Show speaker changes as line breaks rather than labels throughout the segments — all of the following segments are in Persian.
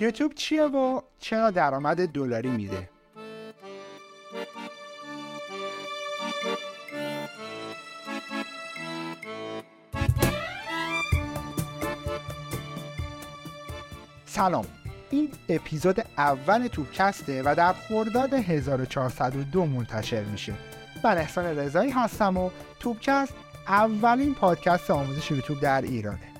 یوتیوب چیه و چرا درآمد دلاری میده؟ سلام. این اپیزود اول توپکسته و در خرداد 1402 منتشر میشه. من احسان رضایی هستم و توپکست اولین پادکست آموزش یوتیوب در ایرانه.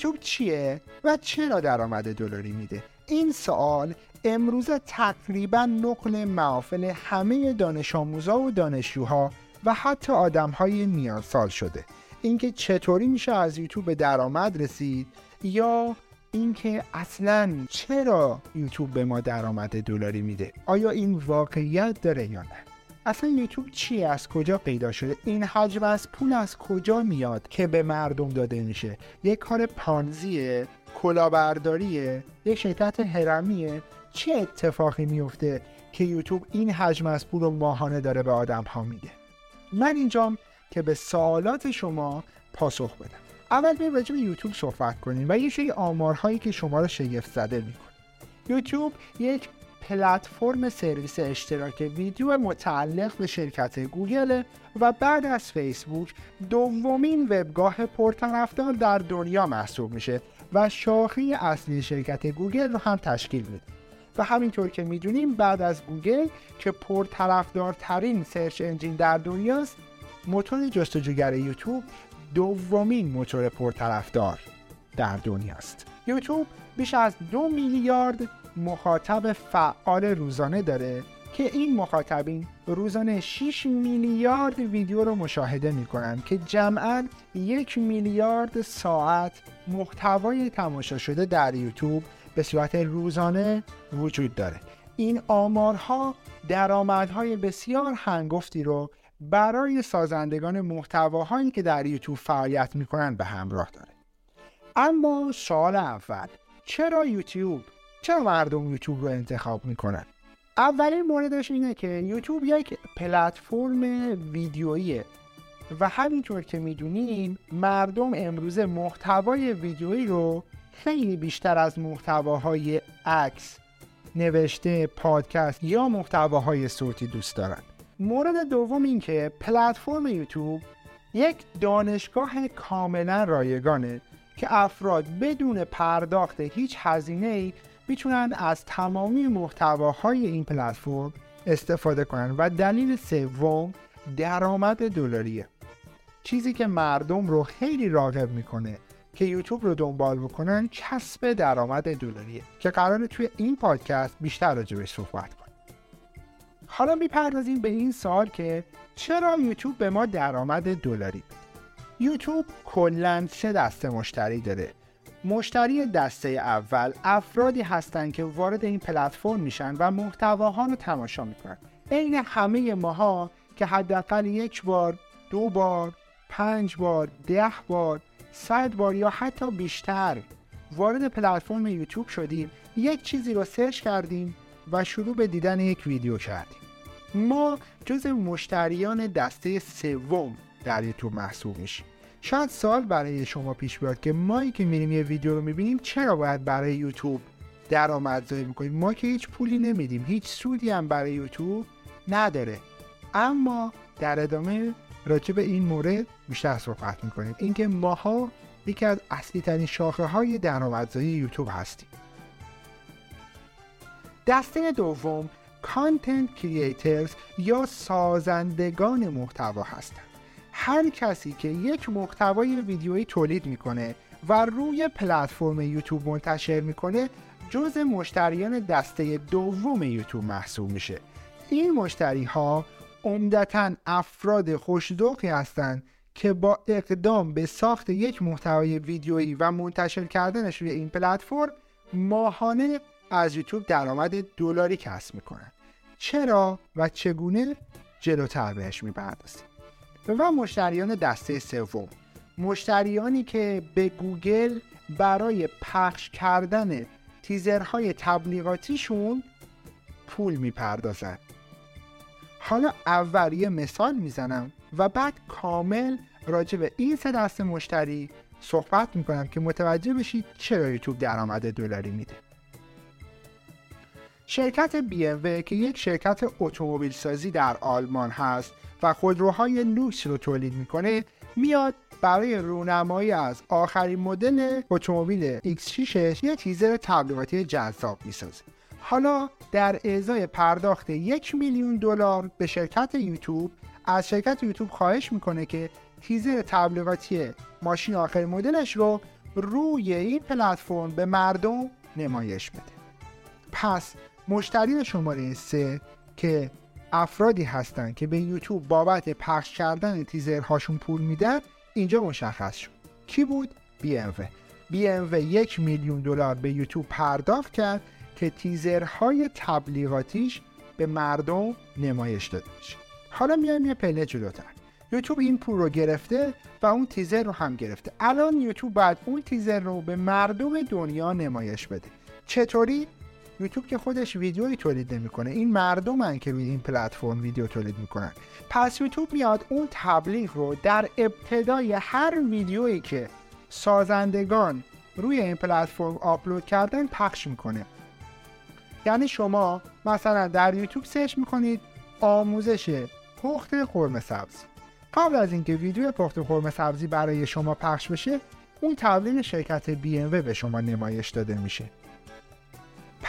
یوتیوب چیه و چرا درآمد دلاری میده؟ این سوال امروز تقریبا نقل محافل همه دانش آموزا و دانشجوها و حتی آدم های میان سال شده. اینکه چطوری میشه از یوتیوب به درآمد رسید یا اینکه اصلا چرا یوتیوب به ما درآمد دلاری میده؟ آیا این واقعیت داره یا نه؟ اصلا یوتیوب چیه از کجا پیدا شده؟ این حجم از پول از کجا میاد که به مردم داده میشه؟ یک کار پانزیه کلاهبرداریه یک شرکت هرمیه. چه اتفاقی میفته که یوتیوب این حجم از پول رو ماهانه داره به آدم ها میده؟ من اینجام که به سوالات شما پاسخ بدم. اول بریم راجع به یوتیوب صحبت کنیم و یه سری آمارهایی که شما رو شگفت زده می‌کنه. یوتیوب یک پلتفرم سرویس اشتراک ویدیو متعلق به شرکت گوگل و بعد از فیسبوک دومین وبگاه پرطرفدار در دنیا محسوب میشه و شاخه اصلی شرکت گوگل رو هم تشکیل میده. و همینطور که می‌دونیم بعد از گوگل که پرطرفدارترین search engine در دنیاست موتور جستجوگر یوتیوب دومین موتور پرطرفدار. در دنیاست یوتیوب بیش از دو میلیارد مخاطب فعال روزانه داره که این مخاطبین روزانه 6 میلیارد ویدیو رو مشاهده می‌کنن که جمعا یک میلیارد ساعت محتوای تماشا شده در یوتیوب به صورت روزانه وجود داره. این آمارها درآمدهای بسیار هنگفتی رو برای سازندگان محتواهایی که در یوتیوب فعالیت می‌کنن به همراه داره. اما سوال اول چرا یوتیوب؟ چرا مردم یوتیوب رو انتخاب می‌کنن؟ اولین موردش اینه که یوتیوب یک پلتفرم ویدیوییه و همینطور که می‌دونیم مردم امروزه محتوای ویدیویی رو خیلی بیشتر از محتواهای عکس نوشته پادکست یا محتواهای صوتی دوست دارن. مورد دوم این که پلتفرم یوتیوب یک دانشگاه کاملا رایگانه. که افراد بدون پرداخت هیچ هزینه ای می‌تونن از تمامی محتواهای این پلتفرم استفاده کنن و دلیل سوم درآمد دلاریه. چیزی که مردم رو خیلی راغب می‌کنه که یوتیوب رو دنبال بکنن کسب درآمد دلاریه که قراره توی این پادکست بیشتر راجبش صحبت کنیم. حالا می‌پردازیم به این سال که چرا یوتیوب به ما درآمد دلاری یوتیوب کلا سه دسته مشتری داره. مشتری دسته اول افرادی هستند که وارد این پلتفرم میشن و محتواها رو تماشا می‌کنن. عین همه ماها که حداقل یک بار دو بار پنج بار ده بار صد بار یا حتی بیشتر وارد پلتفرم یوتیوب شدیم یک چیزی رو سرچ کردیم و شروع به دیدن یک ویدیو کردیم. ما جز مشتریان دسته سوم در یوتیوب محسوب میشیم. شاید سال برای شما پیش بیاد که مایی که میریم یه ویدیو رو می‌بینیم چرا باید برای یوتیوب درآمدزایی می‌کنیم؟ ما که هیچ پولی نمیدیم هیچ سودی هم برای یوتیوب نداره. اما در ادامه راجع به این مورد بیشتر صحبت می‌کنیم. اینکه ماها یکی از اصلی ترین شاخه های درآمدزایی یوتیوب هستیم. دسته دوم کانتنت کریئترز یا سازندگان محتوا هستند. هر کسی که یک محتوای ویدیویی تولید می‌کنه و روی پلتفرم یوتیوب منتشر می‌کنه جز مشتریان دسته دوم یوتیوب محسوب میشه. این مشتری ها عمدتا افراد خوشدوقی هستند که با اقدام به ساخت یک محتوای ویدیویی و منتشر کردنش روی این پلتفرم ماهانه از یوتیوب درآمد دلاری کسب می‌کنن. چرا و چگونه؟ جلوتر بهش می‌پردازیم. و مشتریان دسته سوم. مشتریانی که به گوگل برای پخش کردن تیزرهای تبلیغاتیشون پول می‌پردازند حالا اول یه مثال می‌زنم و بعد کامل راجع به این سه دست مشتری صحبت می‌کنم که متوجه بشید چرا یوتیوب درآمد دلاری میده. شرکت BMW که یک شرکت اتومبیل سازی در آلمان هست و خودروهای لوکس رو تولید می‌کنه میاد برای رونمایی از آخرین مدل اتومبیل X6 یه تیزر تبلیغاتی جذاب می‌سازه. حالا در ازای پرداخت یک میلیون دلار به شرکت یوتیوب از شرکت یوتیوب خواهش می‌کنه که تیزر تبلیغاتی ماشین آخر مدلش رو روی این پلتفرم به مردم نمایش بده. پس مشتری شماره سه که افرادی هستند که به یوتیوب بابت پخش کردن تیزرهاشون پول میدن اینجا مشخص شد. کی بود؟ BMW BMW یک میلیون دلار به یوتیوب پرداخت کرد که تیزرهای تبلیغاتیش به مردم نمایش داده بشه حالا میایم یه پله جلوتر. یوتیوب این پول رو گرفته و اون تیزر رو هم گرفته. الان یوتیوب بعد اون تیزر رو به مردم دنیا نمایش بده. چطوری؟ یوتیوب که خودش ویدیویی تولید نمی‌کنه. این مردمن که روی این پلتفرم ویدیو تولید می‌کنن. پس یوتیوب میاد اون تبلیغ رو در ابتدای هر ویدیویی که سازندگان روی این پلتفرم آپلود کردن پخش می‌کنه. یعنی شما مثلا در یوتیوب سرچ می‌کنید آموزش پخت قرمه سبزی قبل از اینکه ویدیو پخت قرمه سبزی برای شما پخش بشه اون تبلیغ شرکت BMW به شما نمایش داده میشه.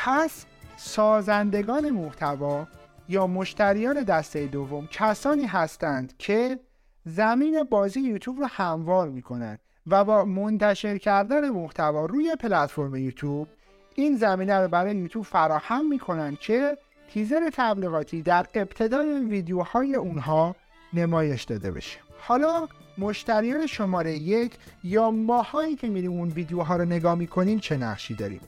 پس سازندگان محتوا یا مشتریان دسته دوم کسانی هستند که زمین بازی یوتیوب رو هموار می‌کنند و با منتشر کردن محتوا روی پلتفرم یوتیوب این زمینه رو برای یوتیوب فراهم می‌کنن که تیزر تبلیغاتی در ابتدای ویدیوهای اونها نمایش داده بشه. حالا مشتریان شماره یک یا ماهایی که میریم اون ویدیوها رو نگاه می‌کنیم چه نقشی داریم؟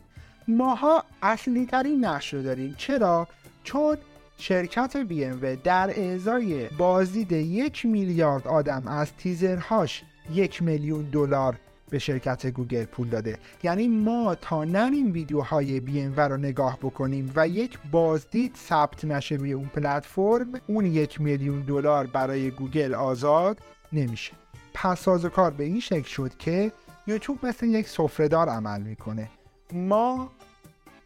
ماها اصلی ترین نقش رو داریم. چرا؟ چون شرکت BMW در ازای بازدید یک میلیارد آدم از تیزرهاش یک میلیون دلار به شرکت گوگل پول داده. یعنی ما تا نریم ویدیوهای BMW رو نگاه بکنیم و یک بازدید ثبت نشه روی اون پلتفرم اون یک میلیون دلار برای گوگل آزاد نمیشه. پس سازوکار به این شکل شد که یوتیوب مثل یک سفرهدار عمل می‌کنه. ما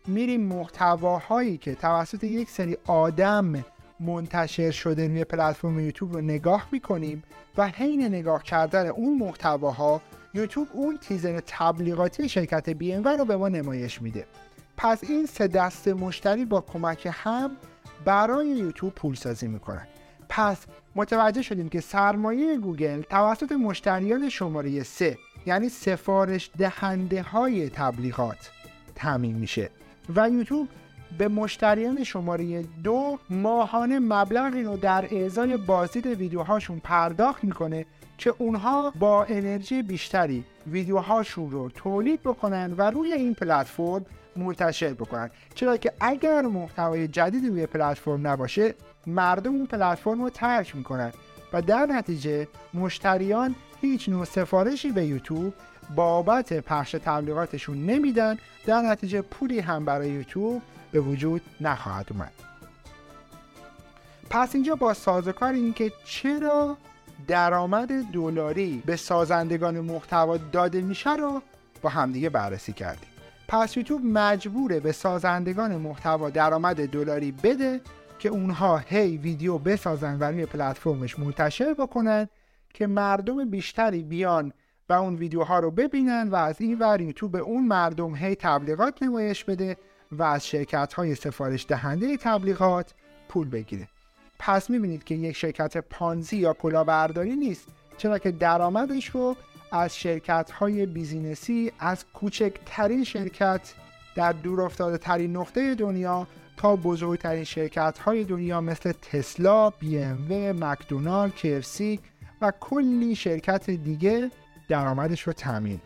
میریم محتواهایی که توسط یک سری آدم منتشر شده روی پلتفرم یوتیوب رو نگاه می‌کنیم و حین نگاه کردن اون محتواها یوتیوب اون تیزر تبلیغاتی شرکت بی رو به ما نمایش میده. پس این سه دست مشتری با کمک هم برای یوتیوب پول سازی می‌کنن. پس متوجه شدیم که سرمایه گوگل توسط مشتریان شماره سه یعنی سفارش دهنده های تبلیغات تامین میشه. و یوتیوب به مشتریان شماره دو ماهانه مبلغی رو در اعضای بازدید ویدیوهاشون پرداخت می‌کنه که اونها با انرژی بیشتری ویدیوهاشون رو تولید بکنن و روی این پلتفرم منتشر بکنن. چرا که اگر محتوای جدیدی روی پلتفرم نباشه مردم اون پلتفرم رو ترک می‌کنن. و در نتیجه مشتریان هیچ نوع سفارشی به یوتیوب بابت پخش تبلیغاتشون نمیدن در نتیجه پولی هم برای یوتیوب به وجود نخواهد اومد. پس اینجا با سازوکار این که چرا درآمد دلاری به سازندگان محتوا داده میشه رو با همدیگه بررسی کردیم. پس یوتیوب مجبوره به سازندگان محتوا درآمد دلاری بده که اونها هی ویدیو بسازن و روی پلتفرمش منتشر بکنن که مردم بیشتری بیان و اون ویدیوها رو ببینن و از این ور یوتیوب به اون مردم هی تبلیغات نمایش بده و از شرکت های سفارش دهنده تبلیغات پول بگیره. پس می‌بینید که یک شرکت پانزی یا کلاهبرداری نیست چرا که درآمدش رو از شرکت های بیزینسی از کوچکترین شرکت در دور افتاده ترین نقطه دنیا تا بزرگترین شرکت های دنیا مثل تسلا، بی ام و، مکدونالد، کفسی و کلی شرکت دیگه درآمدش رو تامین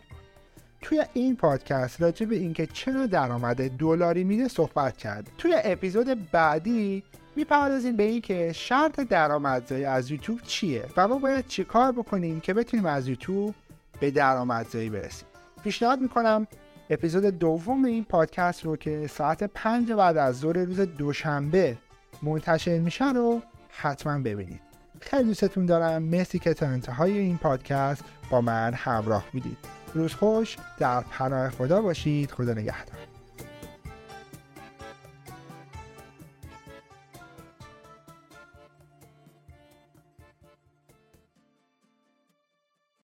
توی این پادکست راجع به اینکه چرا درآمد دلاری میده صحبت کرد. توی اپیزود بعدی می‌پردازیم به اینکه شرط درآمدزایی از یوتیوب چیه و ما باید چیکار بکنیم که بتونیم از یوتیوب به درآمدزایی برسیم. پیشنهاد می‌کنم اپیزود دوم این پادکست رو که ساعت پنج بعد از ظهر روز دوشنبه منتشر میشه رو حتما ببینید. خیلی دوستتون دارم. مرسی که تا انتهای این پادکست با من همراه بودید. روز خوش در پناه خدا باشید. خدا نگهدار.